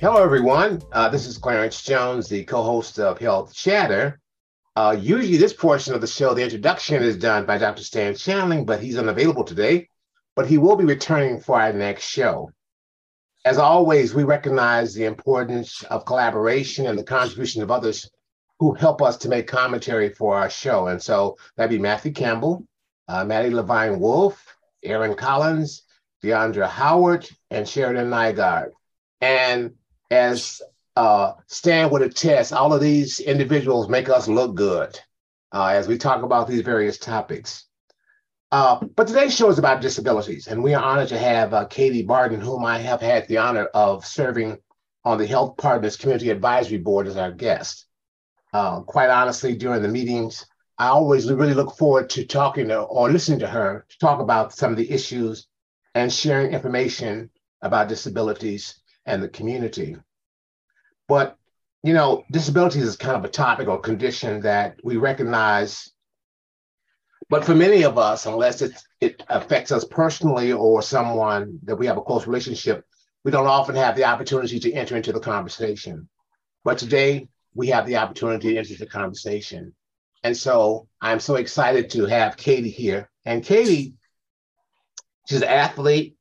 Hello, everyone. Uh, this is Clarence Jones, the co host of Health Chatter. Uh, usually, this portion of the show, the introduction is done by Dr. Stan Shanedling, but he's unavailable today. But he will be returning for our next show. As always, we recognize the importance of collaboration and the contribution of others who help us to make commentary for our show. And so that'd be Matthew Campbell, uh, Maddie Levine Wolf, Aaron Collins, Deandra Howard, and Sheridan Nygaard. And as uh, Stan would attest, all of these individuals make us look good uh, as we talk about these various topics. Uh, but today's show is about disabilities, and we are honored to have uh, Kayte Barton, whom I have had the honor of serving on the Health Partners Community Advisory Board as our guest. Uh, quite honestly, during the meetings, I always really look forward to talking to or listening to her to talk about some of the issues and sharing information about disabilities and the community. But, you know, disabilities is kind of a topic or condition that we recognize. But for many of us, unless it, it affects us personally or someone that we have a close relationship, we don't often have the opportunity to enter into the conversation. But today, we have the opportunity to enter the conversation. And so I'm so excited to have Kayte here. And Kayte, she's an athlete,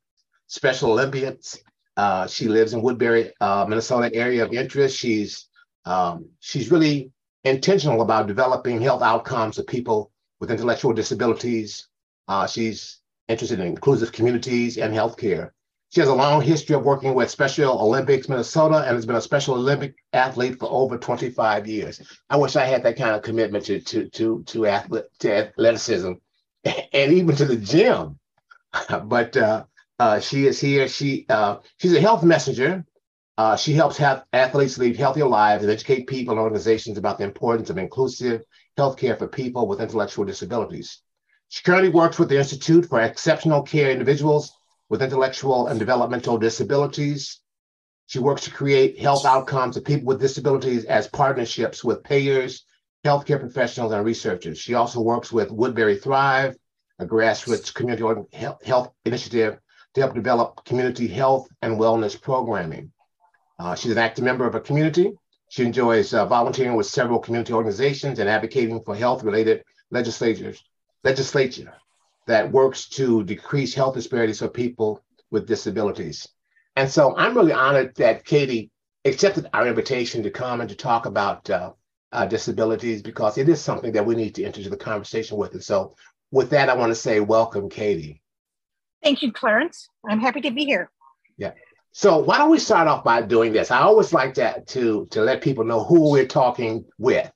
Special Olympians, uh, she lives in Woodbury, uh, Minnesota area of interest. She's um, she's really intentional about developing health outcomes of people with intellectual disabilities. Uh, she's interested in inclusive communities and healthcare. She has a long history of working with Special Olympics Minnesota and has been a Special Olympic athlete for over 25 years. I wish I had that kind of commitment to to to to, athlete, to athleticism and even to the gym. but uh, uh, she is here. She uh, she's a health messenger. Uh, she helps have athletes lead healthier lives and educate people and organizations about the importance of inclusive healthcare for people with intellectual disabilities. She currently works with the Institute for Exceptional Care Individuals with Intellectual and Developmental Disabilities. She works to create health outcomes of people with disabilities as partnerships with payers, healthcare professionals, and researchers. She also works with Woodbury Thrive, a grassroots community health initiative to help develop community health and wellness programming. Uh, she's an active member of a community. She enjoys uh, volunteering with several community organizations and advocating for health-related legislatures, legislature that works to decrease health disparities for people with disabilities. And so I'm really honored that Kayte accepted our invitation to come and to talk about uh, uh, disabilities because it is something that we need to enter into the conversation with. And so with that, I want to say welcome, Kayte. Thank you, Clarence. I'm happy to be here. Yeah. So why don't we start off by doing this? I always like that to to let people know who we're talking with.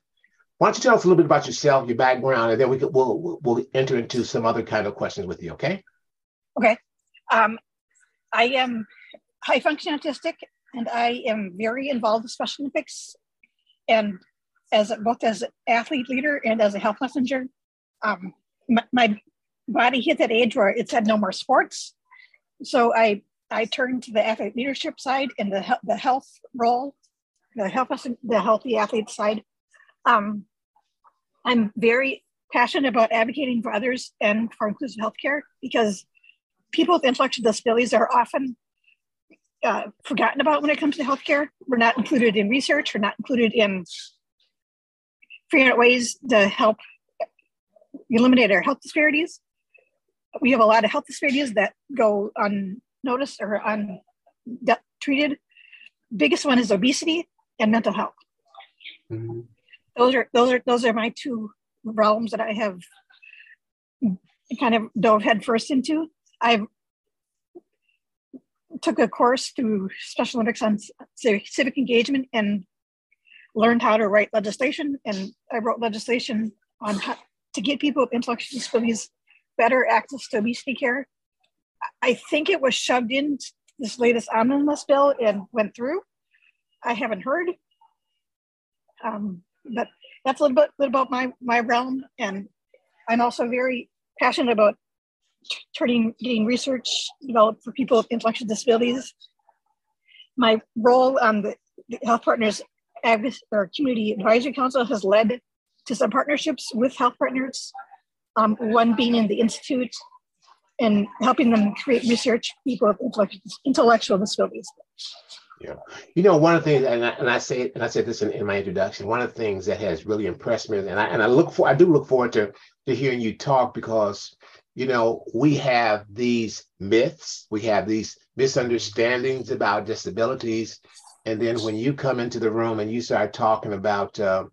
Why don't you tell us a little bit about yourself, your background, and then we could, we'll we'll enter into some other kind of questions with you. Okay. Okay. Um, I am high function autistic, and I am very involved with Special Olympics, and as both as an athlete leader and as a health messenger. Um, my, my body hit that age where it said no more sports. So I I turned to the athlete leadership side and the the health role, the health the healthy athlete side. Um, I'm very passionate about advocating for others and for inclusive healthcare because people with intellectual disabilities are often uh, forgotten about when it comes to healthcare. We're not included in research. We're not included in figuring out ways to help eliminate our health disparities we have a lot of health disparities that go unnoticed or untreated. Biggest one is obesity and mental health. Mm-hmm. Those are those are those are my two realms that I have kind of dove headfirst into. I took a course through Special Olympics on civic, engagement and learned how to write legislation. And I wrote legislation on how to get people with intellectual disabilities better access to obesity care. I think it was shoved in this latest omnibus bill and went through. I haven't heard. Um, but that's a little bit, about my, my realm. And I'm also very passionate about turning, getting research developed for people with intellectual disabilities. My role on the, the Health Partners or Community Advisory Council has led to some partnerships with health partners Um, one being in the institute and helping them create research people with intellectual disabilities. Yeah, you know, one of the things, and I, and I say, and I said this in, in my introduction. One of the things that has really impressed me, and I and I look for, I do look forward to to hearing you talk because, you know, we have these myths, we have these misunderstandings about disabilities, and then when you come into the room and you start talking about uh,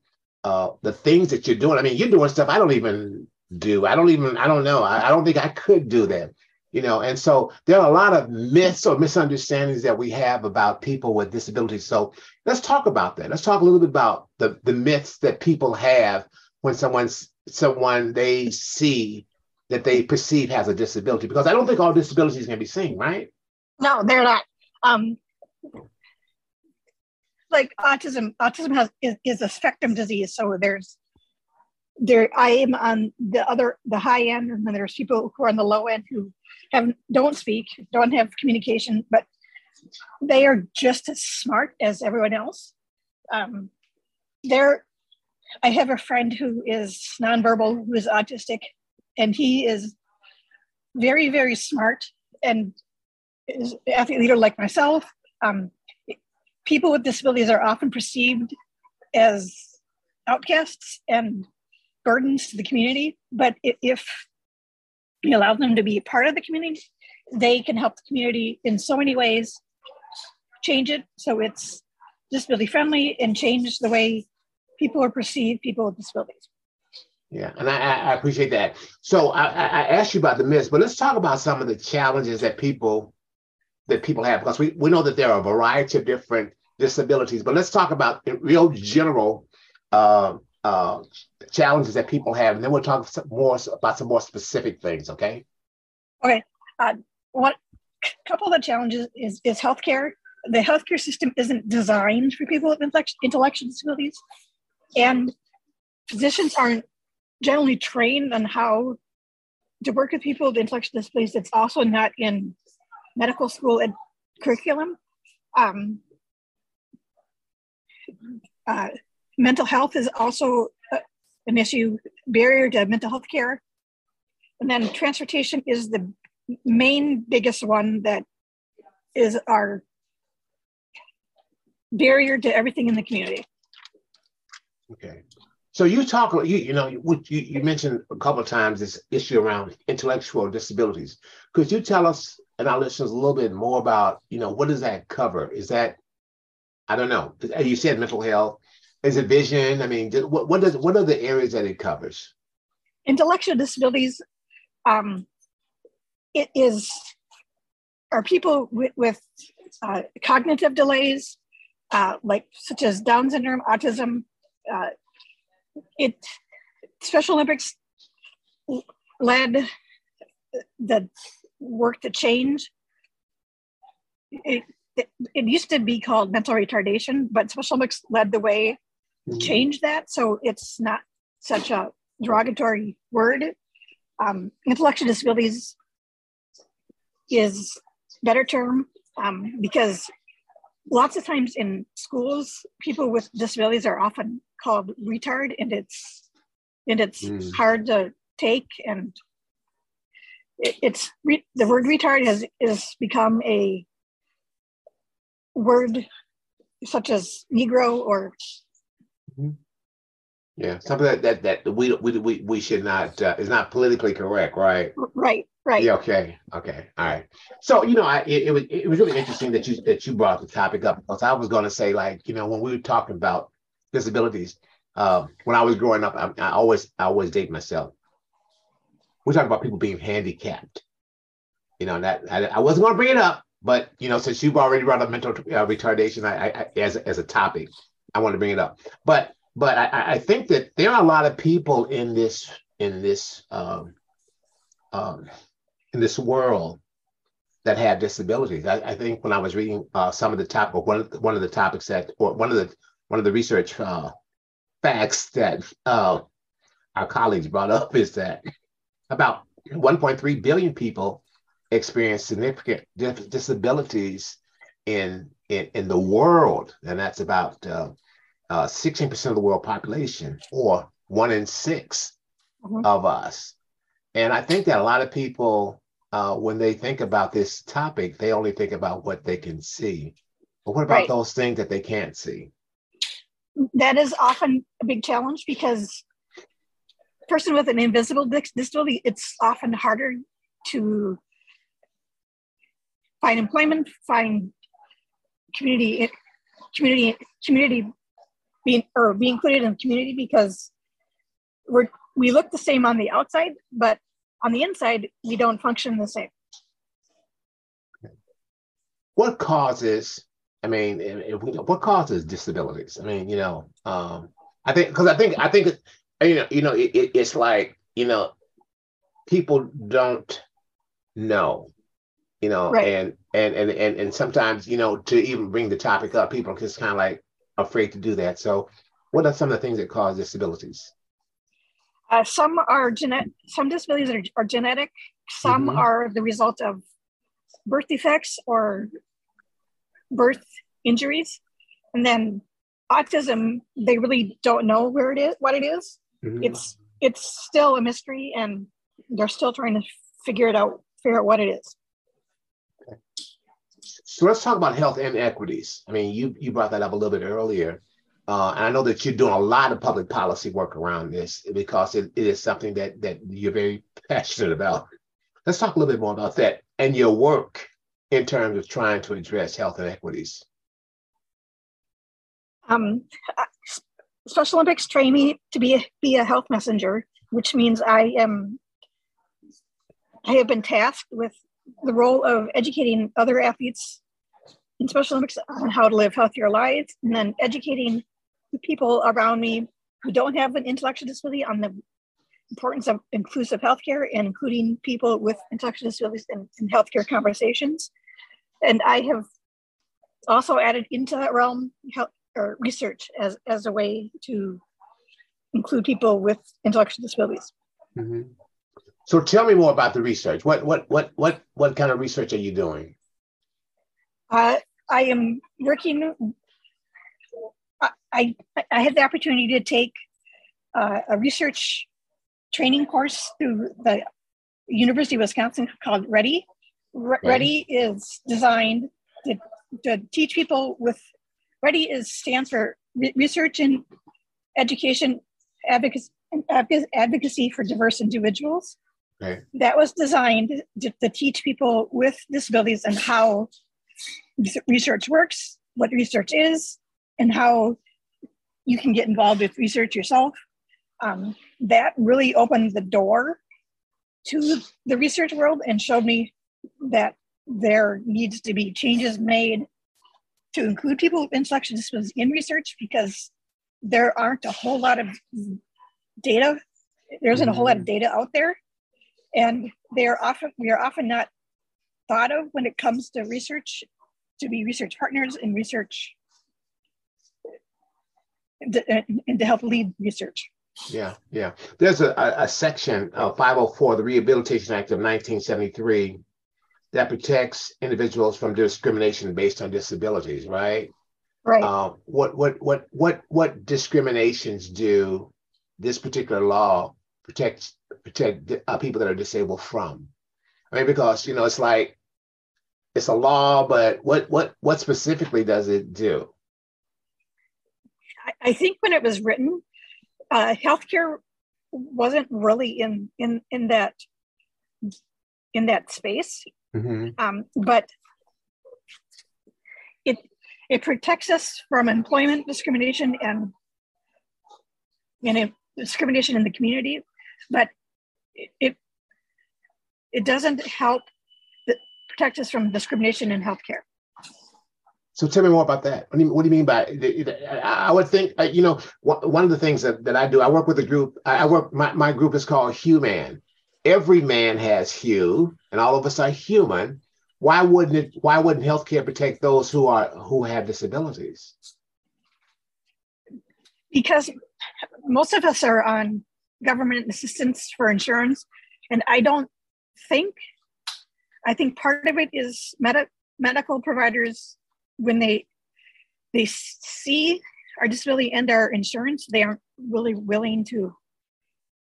uh, the things that you're doing, I mean, you're doing stuff I don't even do. I don't even, I don't know. I, I don't think I could do that you know and so there are a lot of myths or misunderstandings that we have about people with disabilities. So let's talk about that. Let's talk a little bit about the, the myths that people have when someone's someone they see that they perceive has a disability because i don't think all disabilities can be seen right? No they're not. Um like autism autism has is, is a spectrum disease so there's there i am on the other the high end and then there's people who are on the low end who have don't speak don't have communication but they are just as smart as everyone else. Um, i have a friend who is nonverbal who is autistic and he is very very smart and is athlete leader like myself. Um, people with disabilities are often perceived as outcasts and burdens to the community. But if you allow them to be part of the community, they can help the community in so many ways, change it so it's disability friendly and change the way people are perceived, people with disabilities. Yeah, and I, I appreciate that. So I, I asked you about the myths, but let's talk about some of the challenges that people that people have because we, we know that there are a variety of different disabilities, but let's talk about real general uh, uh, challenges that people have, and then we'll talk more about some more specific things. Okay. Okay. Uh, what couple of the challenges is is healthcare. The healthcare system isn't designed for people with intellectual disabilities, and physicians aren't generally trained on how to work with people with intellectual disabilities. It's also not in medical school ed- curriculum. Um, uh, mental health is also uh, an issue, barrier to mental health care. And then transportation is the main biggest one that is our barrier to everything in the community. Okay. So you talk, you, you know, you, you mentioned a couple of times this issue around intellectual disabilities. Could you tell us and our listeners a little bit more about, you know, what does that cover? Is that, I don't know, you said mental health, is it vision? I mean, what, what does what are the areas that it covers? Intellectual disabilities. Um, it is are people with, with uh, cognitive delays, uh, like such as Down syndrome, autism. Uh, it Special Olympics led the work to change. It, it, it, used to be called mental retardation, but Special Olympics led the way. Change that so it's not such a derogatory word. Um, intellectual disabilities is better term um, because lots of times in schools, people with disabilities are often called retard, and it's and it's mm. hard to take and it, it's re, the word retard has is become a word such as negro or Mm-hmm. Yeah, something that that, that we, we we we should not uh, is not politically correct, right? Right, right. Yeah, okay, okay, all right. So you know, I it, it was it was really interesting that you that you brought the topic up because I was going to say like you know when we were talking about disabilities, uh, when I was growing up, I, I always I always date myself. We talk about people being handicapped. You know that I, I wasn't going to bring it up, but you know since you've already brought up mental uh, retardation I, I, as as a topic, I want to bring it up. But but I, I think that there are a lot of people in this in this um, um, in this world that have disabilities. I, I think when I was reading uh, some of the top or one of the, one of the topics that or one of the one of the research uh, facts that uh, our colleagues brought up is that about 1.3 billion people experience significant disabilities in in, in the world, and that's about uh, uh, 16% of the world population, or one in 6 mm-hmm. of us. And I think that a lot of people, uh, when they think about this topic, they only think about what they can see. But what about right. those things that they can't see? That is often a big challenge because person with an invisible disability, it's often harder to find employment, find community, community, community being or be included in the community because we're we look the same on the outside, but on the inside we don't function the same. What causes? I mean, what causes disabilities? I mean, you know, um, I think because I think I think you know, you know, it, it, it's like you know, people don't know, you know, right. and, and and and and sometimes you know to even bring the topic up, people are just kind of like afraid to do that. So, what are some of the things that cause disabilities? Uh, some are genetic. Some disabilities are, are genetic. Some mm-hmm. are the result of birth defects or birth injuries, and then autism. They really don't know where it is, what it is. Mm-hmm. It's it's still a mystery, and they're still trying to figure it out, figure out what it is. So let's talk about health inequities. I mean, you you brought that up a little bit earlier. Uh, and I know that you're doing a lot of public policy work around this because it, it is something that that you're very passionate about. Let's talk a little bit more about that and your work in terms of trying to address health inequities. Um, Special Olympics trained me to be a, be a health messenger, which means I am I have been tasked with the role of educating other athletes in Special Olympics on how to live healthier lives, and then educating the people around me who don't have an intellectual disability on the importance of inclusive healthcare and including people with intellectual disabilities in, in healthcare conversations. And I have also added into that realm health, or research as, as a way to include people with intellectual disabilities. Mm-hmm. So tell me more about the research. What what what what what kind of research are you doing? Uh, I am working. I I had the opportunity to take uh, a research training course through the University of Wisconsin called Ready. Re- right. Ready is designed to, to teach people with Ready is stands for Research and Education Advocacy, Advocacy for Diverse Individuals. Okay. That was designed to, to teach people with disabilities and how research works, what research is, and how you can get involved with research yourself. Um, that really opened the door to the research world and showed me that there needs to be changes made to include people with intellectual disabilities in research because there aren't a whole lot of data. There isn't a whole lot of data out there, and they are often we are often not thought of when it comes to research to be research partners in research and to help lead research. Yeah, yeah. There's a, a, section of 504, the Rehabilitation Act of 1973, that protects individuals from discrimination based on disabilities, right? Right. Uh, what what what what what discriminations do this particular law protect protect uh, people that are disabled from? I mean, because you know, it's like it's a law, but what what what specifically does it do? I, think when it was written, uh, healthcare wasn't really in in in that in that space. Mm-hmm. Um, but it it protects us from employment discrimination and and discrimination in the community, but it it doesn't help protect us from discrimination in healthcare. So tell me more about that. What do you, what do you mean by? I would think uh, you know one of the things that, that I do. I work with a group. I work. My, my group is called Hue-MAN, every man has hue and all of us are human why wouldn't it why wouldn't healthcare protect those who are who have disabilities because most of us are on government assistance for insurance and i don't think i think part of it is med- medical providers when they they see our disability and our insurance they aren't really willing to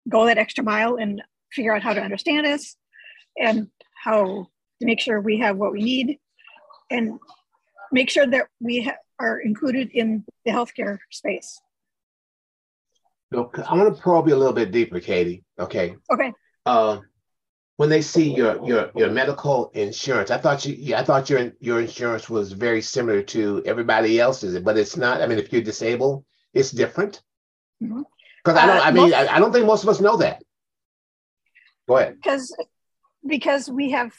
go that extra mile and figure out how to understand us and how to make sure we have what we need and make sure that we ha- are included in the healthcare space. Look, I want to probe you a little bit deeper, Kayte. Okay. Okay. Uh, when they see your your your medical insurance, I thought you yeah, I thought your your insurance was very similar to everybody else's, but it's not. I mean, if you're disabled, it's different. Because mm-hmm. I don't. Uh, I mean, most, I, I don't think most of us know that. Go ahead. Because because we have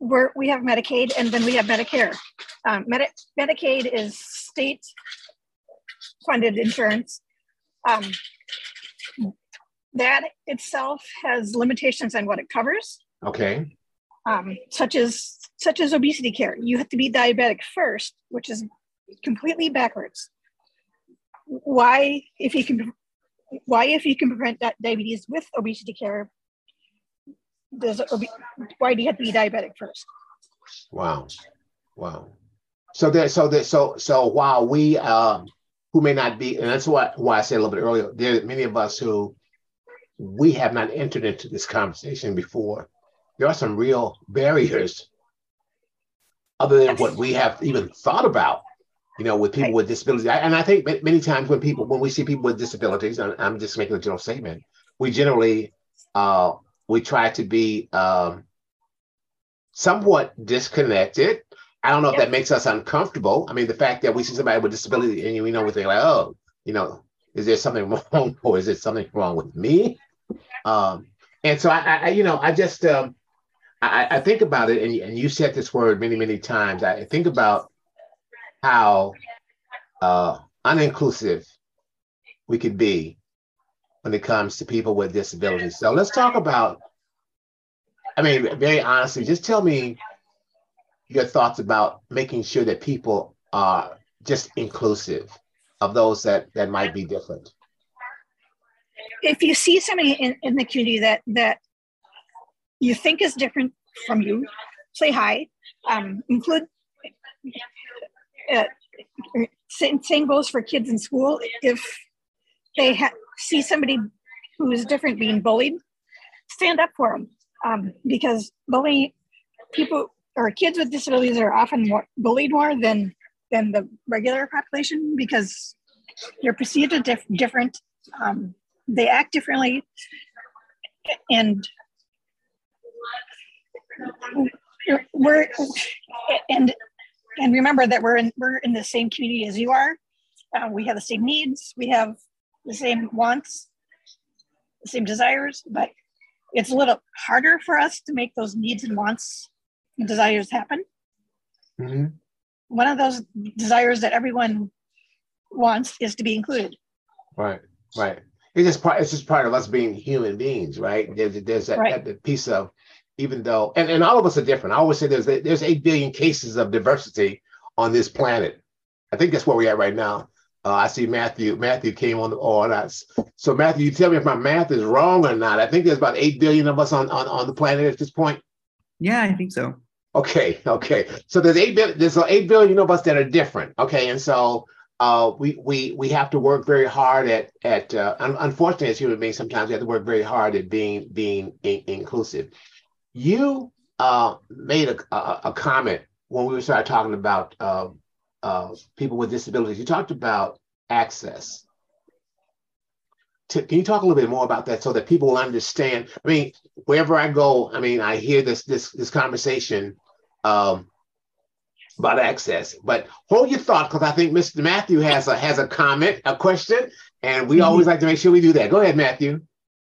we're, we have Medicaid and then we have Medicare. Um, Medi- Medicaid is state funded insurance. Um, that itself has limitations on what it covers. Okay. Um, such as such as obesity care. You have to be diabetic first, which is completely backwards. Why, if you can, why if you can prevent that diabetes with obesity care, does why do you have to be diabetic first? Wow, wow. So that so that so so while we uh, who may not be, and that's why why I said a little bit earlier, there are many of us who we have not entered into this conversation before. There are some real barriers other than what we have even thought about, you know, with people with disabilities. And I think many times when people, when we see people with disabilities, and I'm just making a general statement, we generally, uh, we try to be um, somewhat disconnected. I don't know yep. if that makes us uncomfortable. I mean, the fact that we see somebody with disability and we know we think like, oh, you know, is there something wrong or is it something wrong with me? Um, and so I, I, you know, I just um, I, I think about it, and, and you said this word many, many times. I think about how uh, uninclusive we could be when it comes to people with disabilities. So let's talk about. I mean, very honestly, just tell me your thoughts about making sure that people are just inclusive of those that that might be different if you see somebody in, in the community that that you think is different from you, say hi. Um, include uh, same, same goes for kids in school. If they ha- see somebody who is different being bullied, stand up for them um, because bullying people or kids with disabilities are often more bullied more than than the regular population because they're perceived as diff- different. Um, they act differently and we're and and remember that we're in we're in the same community as you are uh, we have the same needs we have the same wants the same desires but it's a little harder for us to make those needs and wants desires happen. Mm-hmm. one of those desires that everyone wants is to be included. Right right. It's just part it's just part of us being human beings right? There's there's that, right. that, piece of even though and, and all of us are different. I always say there's there's 8 billion cases of diversity on this planet. I think that's where we're at right now. Uh, i see matthew matthew came on the on us so matthew you tell me if my math is wrong or not. I think there's about 8 billion of us on on, on the planet at this point. Yeah i think so okay okay so there's 8 billion there's 8 billion of us that are different okay and so uh, we we we have to work very hard at at uh, unfortunately as human beings sometimes we have to work very hard at being being in- inclusive. You uh, made a, a, a, comment when we started talking about uh, uh, people with disabilities. You talked about access. can you talk a little bit more about that so that people will understand? I mean, wherever I go, I mean, I hear this this this conversation. Um, about access. But hold your thought because I think Mr. Matthew has a has a comment, a question, and we mm-hmm. always like to make sure we do that. Go ahead, Matthew.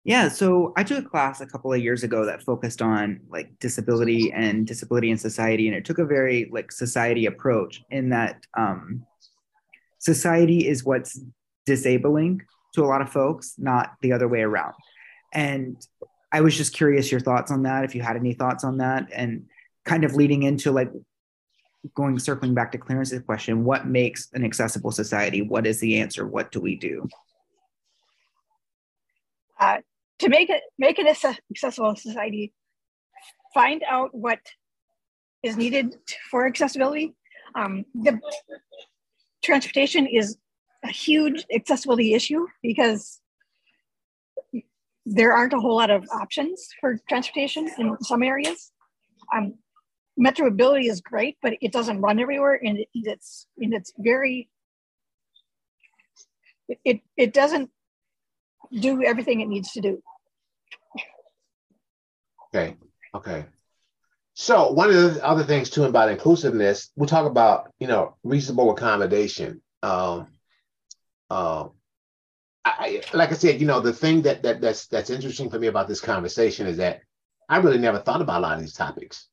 Yeah, so I took a class a couple of years ago that focused on like disability and disability in society, and it took a very like society approach in that um, society is what's disabling to a lot of folks, not the other way around. And I was just curious your thoughts on that, if you had any thoughts on that, and kind of leading into like going circling back to Clarence's question, what makes an accessible society? What is the answer? What do we do? Uh, to make it make it accessible society, find out what is needed for accessibility. Um, the transportation is a huge accessibility issue because there aren't a whole lot of options for transportation in some areas. Um, Metro Mobility is great, but it doesn't run everywhere, and it, it's and it's very it, it it doesn't do everything it needs to do. Okay. Okay. So one of the other things too about inclusiveness, we talk about you know reasonable accommodation. Um, uh, I, like I said, you know the thing that that that's that's interesting for me about this conversation is that I really never thought about a lot of these topics.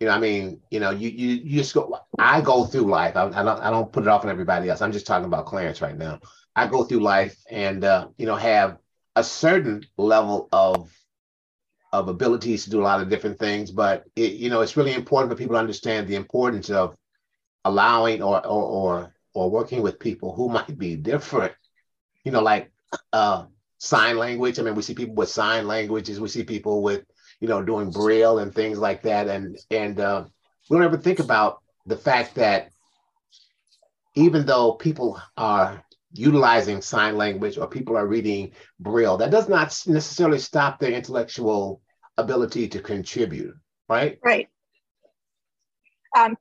You know, I mean, you know, you you, you just go. I go through life. I, I don't I don't put it off on everybody else. I'm just talking about Clarence right now. I go through life and uh, you know have a certain level of of abilities to do a lot of different things, but it, you know it's really important for people to understand the importance of allowing or or or, or working with people who might be different. You know, like uh, sign language. I mean, we see people with sign languages. We see people with you know doing braille and things like that, and and uh, we don't ever think about the fact that even though people are utilizing sign language or people are reading braille that does not necessarily stop their intellectual ability to contribute right? Right. Um,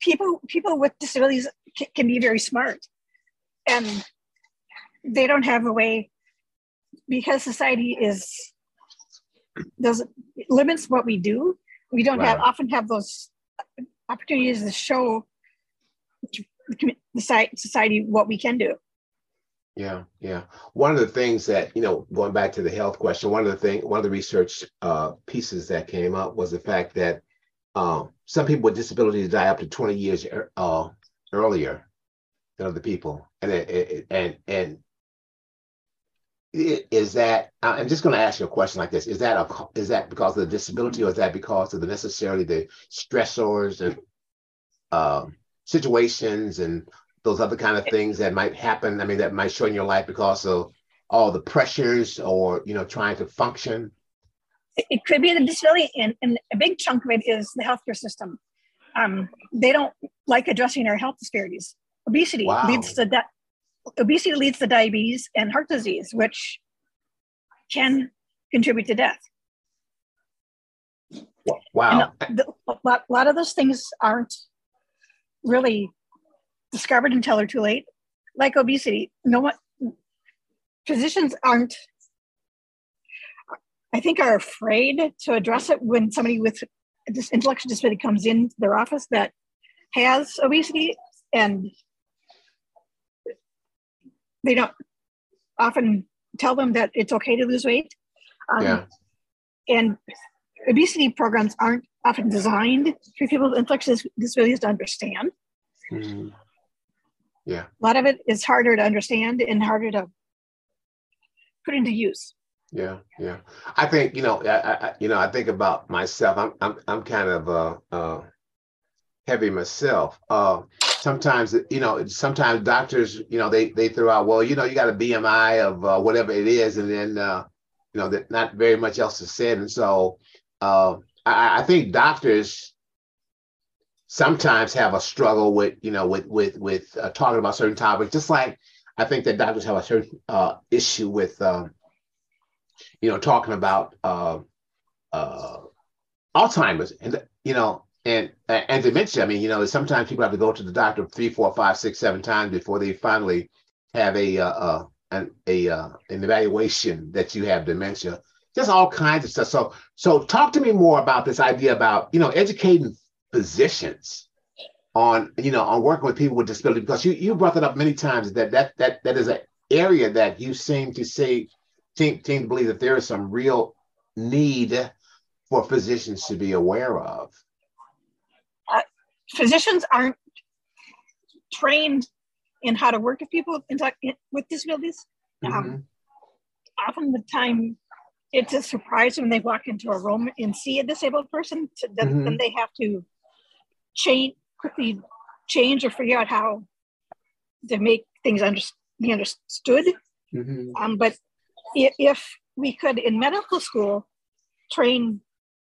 people people with disabilities can, can be very smart. And they don't have a way because society is does limits what we do we don't right. have often have those opportunities to show the society what we can do yeah, yeah. One of the things that, you know, going back to the health question, one of the thing, one of the research uh, pieces that came up was the fact that um, some people with disabilities die up to 20 years uh, earlier than other people. And it, it, and and is that I'm just going to ask you a question like this: Is that a is that because of the disability, or is that because of the necessarily the stressors and uh, situations and those other kind of things that might happen. I mean, that might show in your life because of all the pressures or, you know, trying to function? It could be the disability, and, and a big chunk of it is the healthcare system. Um, they don't like addressing our health disparities. Obesity wow. leads to that. Obesity leads to diabetes and heart disease, which can contribute to death. Wow. A lot of those things aren't really discovered until they're too late. Like obesity, no one physicians aren't I think are afraid to address it when somebody with this intellectual disability comes in their office that has obesity and they don't often tell them that it's okay to lose weight. Um, yeah. And obesity programs aren't often designed for people with intellectual disabilities to understand. Mm-hmm. Yeah. A lot of it is harder to understand and harder to put into use. Yeah, yeah. I think you know, I, I you know, I think about myself. I'm I'm I'm kind of uh, uh heavy myself. Uh, sometimes you know, sometimes doctors, you know, they they throw out, well, you know, you got a BMI of uh, whatever it is, and then uh, you know, that not very much else is said, and so uh, I, I think doctors sometimes have a struggle with you know with with with uh, talking about certain topics just like i think that doctors have a certain uh, issue with um, you know talking about uh, alzheimer's. And you know and and dementia i mean you know sometimes people have to go to the doctor three four five six seven times before they finally have a uh, uh an a uh, an evaluation that you have dementia. Just all kinds of stuff. So so talk to me more about this idea about you know educating physicians on you know on working with people with disability because you you brought that up many times that that that that is an area that you seem to say seem, seem to believe that there is some real need for physicians to be aware of physicians aren't trained in how to work with people with disabilities um, mm-hmm. um, often the time it's a surprise when they walk into a room and see a disabled person to, then, mm-hmm. then they have to change quickly change or figure out how to make things under, be understood. Mm-hmm. Um, but if, if we could in medical school train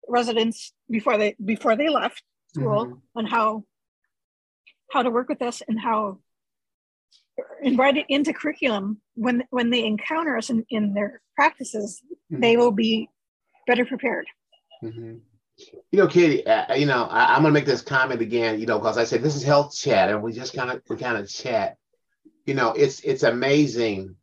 residents before they before they left school mm-hmm. on how how to work with us and how it into curriculum when when they encounter us in, in their practices mm-hmm. they will be better prepared. Mm-hmm. You know, Kayte, uh, you know, I, am going to make this comment again, you know, because I said this is health chat and we just kind of, we kind of chat. You know, it's, it's amazing.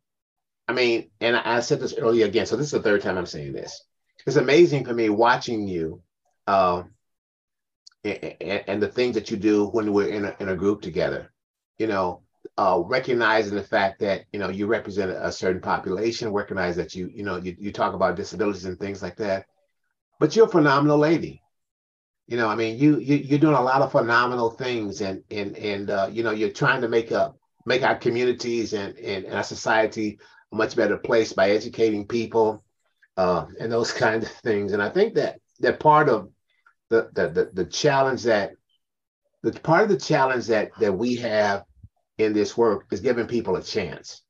I mean, and I, I said this earlier again, so this is the third time I'm saying this. It's amazing for me watching you uh, and, and, the things that you do when we're in a, in a group together. You know, uh, recognizing the fact that you know you represent a certain population, recognize that you you know you, you talk about disabilities and things like that, but you're a phenomenal lady. You know, I mean, you, you you're doing a lot of phenomenal things, and and and uh, you know you're trying to make a make our communities and, and, and our society a much better place by educating people uh, and those kinds of things. And I think that that part of the the the, the challenge that the part of the challenge that that we have in this work is giving people a chance.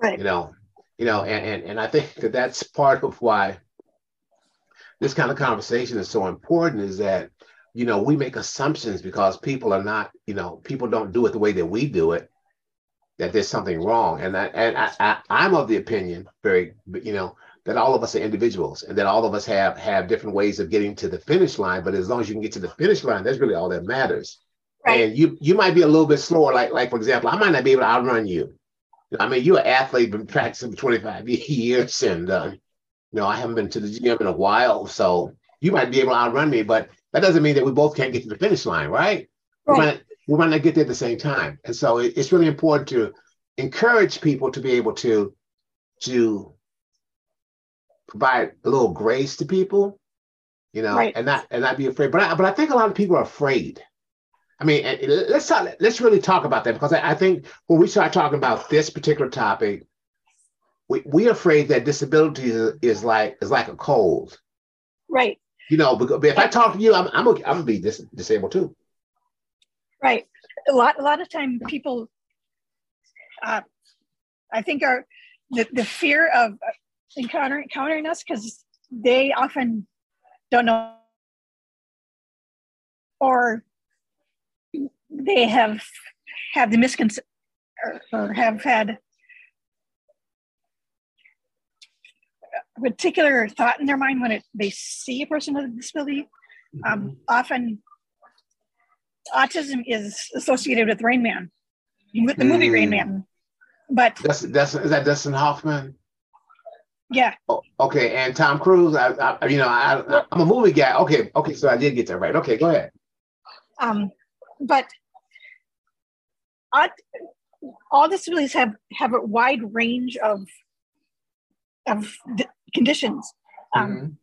Right. You know, you know, and, and, and I think that that's part of why this kind of conversation is so important is that, you know, we make assumptions because people are not, you know, people don't do it the way that we do it, that there's something wrong. And I, and I, I I'm of the opinion, very, you know, that all of us are individuals and that all of us have have different ways of getting to the finish line. But as long as you can get to the finish line, that's really all that matters. Right. And you you might be a little bit slower. Like like for example, I might not be able to outrun you. I mean, you're an athlete, been practicing for 25 years, and uh, you know I haven't been to the gym in a while, so you might be able to outrun me. But that doesn't mean that we both can't get to the finish line, right? right. We, might, we might not get there at the same time, and so it, it's really important to encourage people to be able to to provide a little grace to people, you know, right. and not and not be afraid. But I, but I think a lot of people are afraid I mean, let's talk, let's really talk about that because I, I think when we start talking about this particular topic, we we're afraid that disability is, is like is like a cold. Right. You know, because if I talk to you, I'm I'm, I'm gonna be dis- disabled too. Right. A lot a lot of time people, uh, I think are the, the fear of encountering encountering us because they often don't know or they have have the misconception or, or have had a particular thought in their mind when it, they see a person with a disability. Um, mm-hmm. often, autism is associated with Rain Man, with the mm. movie Rain mm. Man. But that's that's is that Dustin Hoffman? Yeah. Oh, okay, and Tom Cruise. I, I you know, I, I'm a movie guy. Okay, okay, so I did get that right. Okay, go ahead. Um, but all disabilities have have a wide range of of conditions. Um,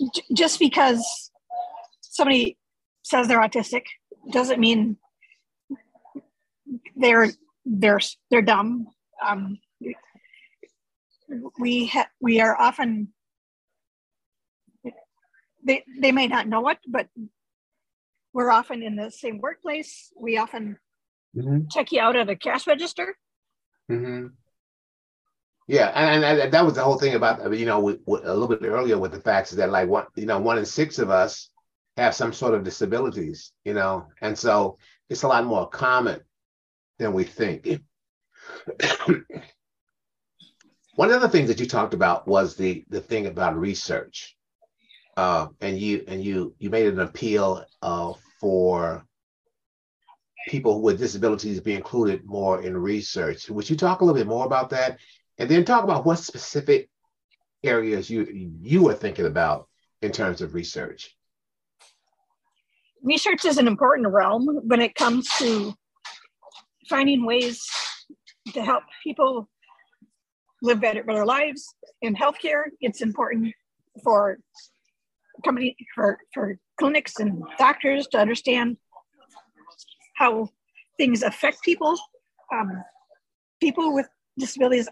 mm-hmm. j- just because somebody says they're autistic doesn't mean they're they're they're dumb. Um, we ha- we are often they they may not know it, but we're often in the same workplace. We often mm-hmm. check you out at a cash register. Mm-hmm. Yeah, and, and, that was the whole thing about you know with, with, a little bit earlier with the facts is that like one you know one in six of us have some sort of disabilities, you know, and so it's a lot more common than we think. one of the things that you talked about was the the thing about research, uh, and you and you you made an appeal uh, for people with disabilities to be included more in research. Would you talk a little bit more about that? And then talk about what specific areas you you are thinking about in terms of research. Research is an important realm when it comes to finding ways to help people live better, lives in healthcare. It's important for company for, for clinics and doctors to understand how things affect people. Um, people with disabilities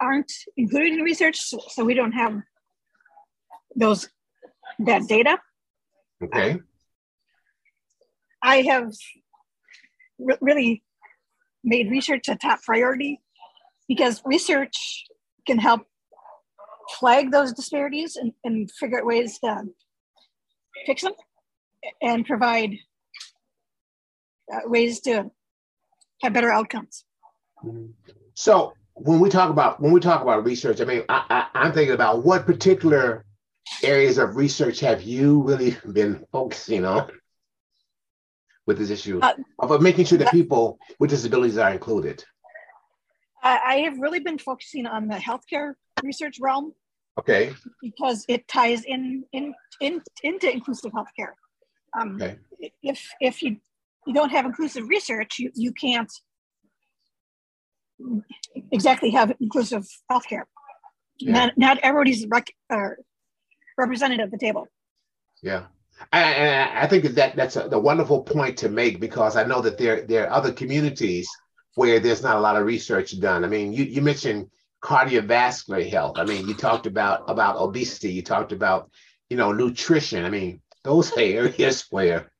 aren't included in research, so, so we don't have those that data. Okay. I have re- really made research a top priority because research can help flag those disparities and, and figure out ways to fix them and provide uh, ways to have better outcomes. So, when we talk about when we talk about research, I mean, I, I, I'm thinking about what particular areas of research have you really been focusing on with this issue uh, of making sure that people with disabilities are included? I have really been focusing on the healthcare research realm. Okay. Because it ties in, in, in into inclusive healthcare. Um, okay. If if you you don't have inclusive research, you, you can't exactly have inclusive healthcare. Yeah. Not not everybody's rec- uh, represented at the table. Yeah. I, I think that that's a, a wonderful point to make because I know that there there are other communities where there's not a lot of research done. I mean, you, you mentioned cardiovascular health. I mean, you talked about about obesity. You talked about you know nutrition. I mean, those are areas where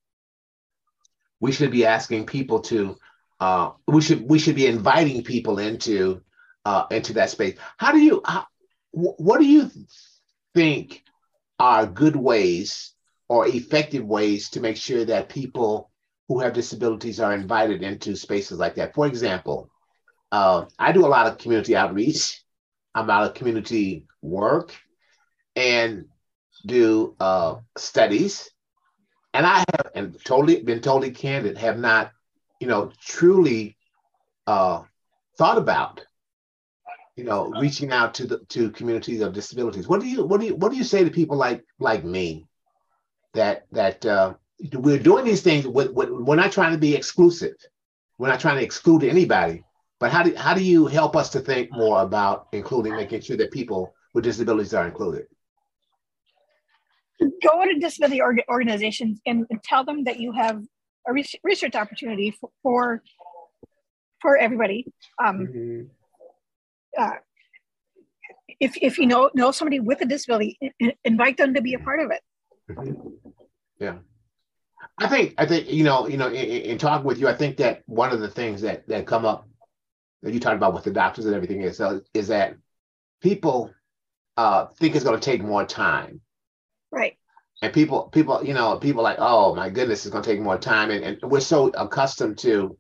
we should be asking people to. Uh, we should we should be inviting people into uh, into that space. How do you? How, what do you think are good ways or effective ways to make sure that people who have disabilities are invited into spaces like that? For example, uh, I do a lot of community outreach. I'm out of community work and do uh, studies. And I have and totally been totally candid, have not, you know, truly uh, thought about, you know, reaching out to the to communities of disabilities. What do you what do you what do you say to people like like me that that uh, we're doing these things? We're not trying to be exclusive. We're not trying to exclude anybody but how do how do you help us to think more about including making sure that people with disabilities are included? Go to disability organizations and, tell them that you have a research opportunity for for, for everybody. Um, mm-hmm. uh, if if you know know somebody with a disability, invite them to be a part of it. Mm-hmm. Yeah. I think I think you know you know in, in, talking with you, I think that one of the things that that come up that you talked about with the doctors and everything is, uh, is that people uh, think it's going to take more time. Right. And people, people, you know, people like, oh my goodness, it's going to take more time, and, and we're so accustomed to,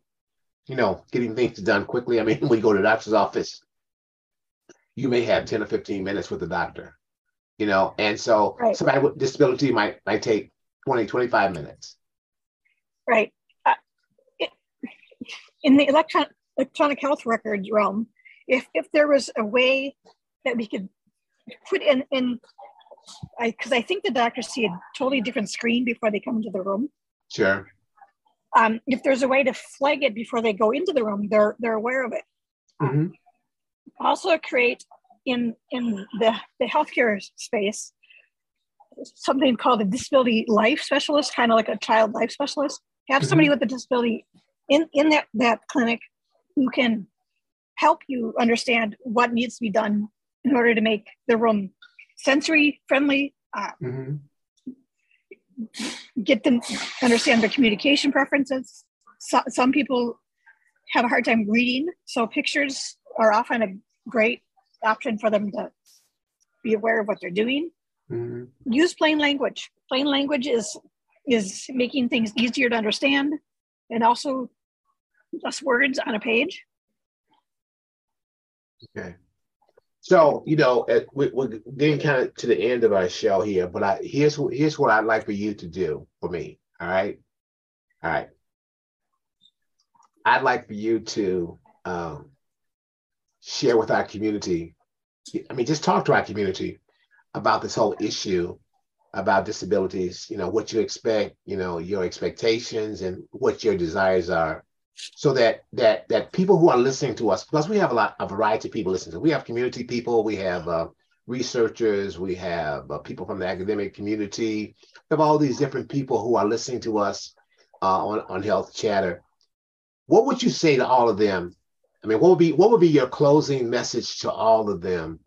you know, getting things done quickly. I mean, when you go to the doctor's office, you may have ten or fifteen minutes with the doctor, you know, and so right. somebody with disability might might take 20, 25 minutes. Right. Uh, it, in the electron electronic health records realm, if if there was a way that we could put in in I because I think the doctors see a totally different screen before they come into the room. Sure. Um, if there's a way to flag it before they go into the room, they're they're aware of it. Mm-hmm. Also, create in in the the healthcare space something called a disability life specialist, kind of like a child life specialist. Have somebody mm-hmm. with a disability in in that that clinic who can help you understand what needs to be done in order to make the room sensory friendly uh, mm-hmm. get them understand their communication preferences so, some people have a hard time reading so pictures are often a great option for them to be aware of what they're doing mm-hmm. use plain language plain language is is making things easier to understand and also less words on a page. Okay. So you know, we, we're getting kind of to the end of our show here, but I here's here's what I'd like for you to do for me. All right, all right. I'd like for you to um, share with our community. I mean, just talk to our community about this whole issue about disabilities. You know, what you expect. You know, your expectations and what your desires are so that that that people who are listening to us because we have a lot a variety of people listening to we have community people we have uh, researchers we have uh, people from the academic community we have all these different people who are listening to us uh, on, on health chatter what would you say to all of them i mean what would be what would be your closing message to all of them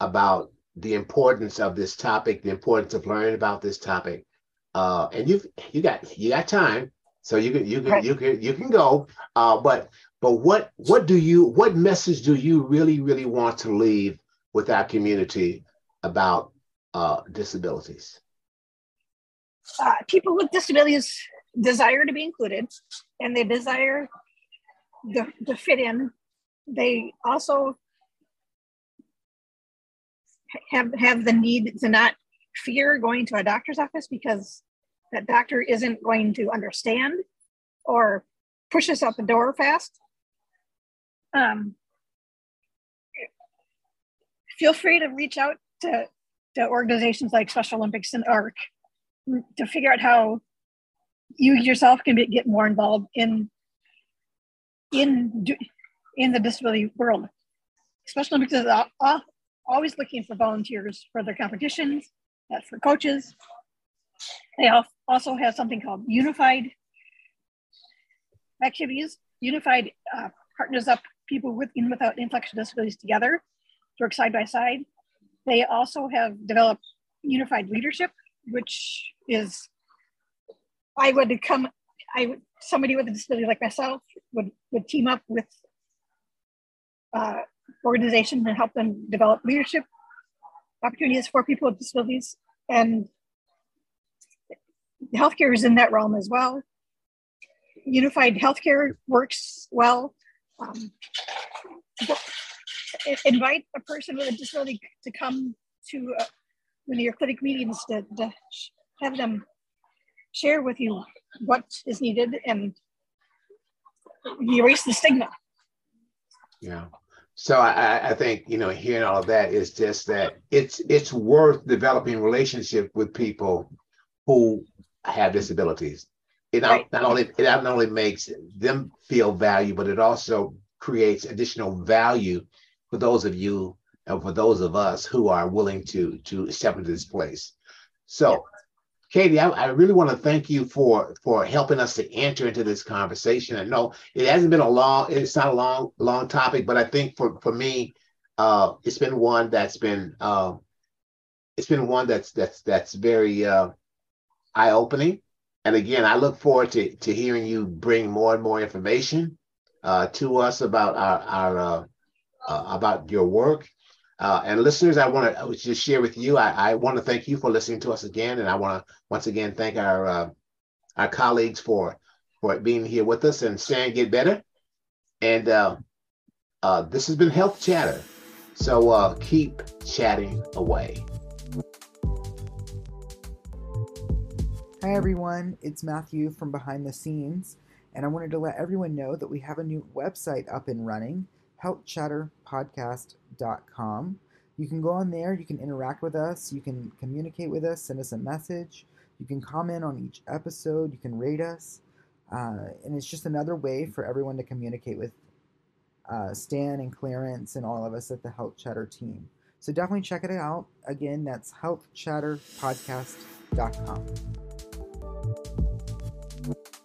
about the importance of this topic the importance of learning about this topic uh, and you've you got you got time so you can you can you can you can go. Uh, but but what what do you what message do you really really want to leave with our community about uh, disabilities? Uh, people with disabilities desire to be included, and they desire to, to fit in. They also have have the need to not fear going to a doctor's office because that doctor isn't going to understand or push us out the door fast. Um, feel free to reach out to, to organizations like Special Olympics and ARC to figure out how you yourself can be, get more involved in in in the disability world. Special Olympics is always looking for volunteers for their competitions, uh, for coaches. They also have something called Unified activities. Unified uh, partners up people with and without intellectual disabilities together to work side by side. They also have developed unified leadership, which is I would come I somebody with a disability like myself would would team up with uh, organizations and help them develop leadership opportunities for people with disabilities and healthcare is in that realm as well unified healthcare works well. Um, invite a person with a disability to come to uh, one of your clinic meetings to, to have them share with you what is needed and erase the stigma. Yeah. So I, I think you know hearing all of that is just that it's it's worth developing relationship with people who have disabilities. It not, not only it not only makes them feel value, but it also creates additional value for those of you and for those of us who are willing to to step into this place. So, Kayte, I, I really want to thank you for for helping us to enter into this conversation. I know it hasn't been a long, it's not a long long topic, but I think for for me, uh, it's been one that's been uh, it's been one that's that's that's very uh, eye opening and again, I look forward to, to hearing you bring more and more information uh, to us about our, our uh, uh, about your work. Uh, and listeners, I want to just share with you. I, I want to thank you for listening to us again, and I want to once again thank our uh, our colleagues for for being here with us and saying get better. And uh, this has been Health Chatter. So keep chatting away. Hi everyone, it's Matthew from Behind the Scenes, and I wanted to let everyone know that we have a new website up and running, healthchatterpodcast.com. You can go on there, you can interact with us, you can communicate with us, send us a message, you can comment on each episode, you can rate us, uh, and it's just another way for everyone to communicate with uh, Stan and Clarence and all of us at the Health Chatter team. So definitely check it out. Again, that's you.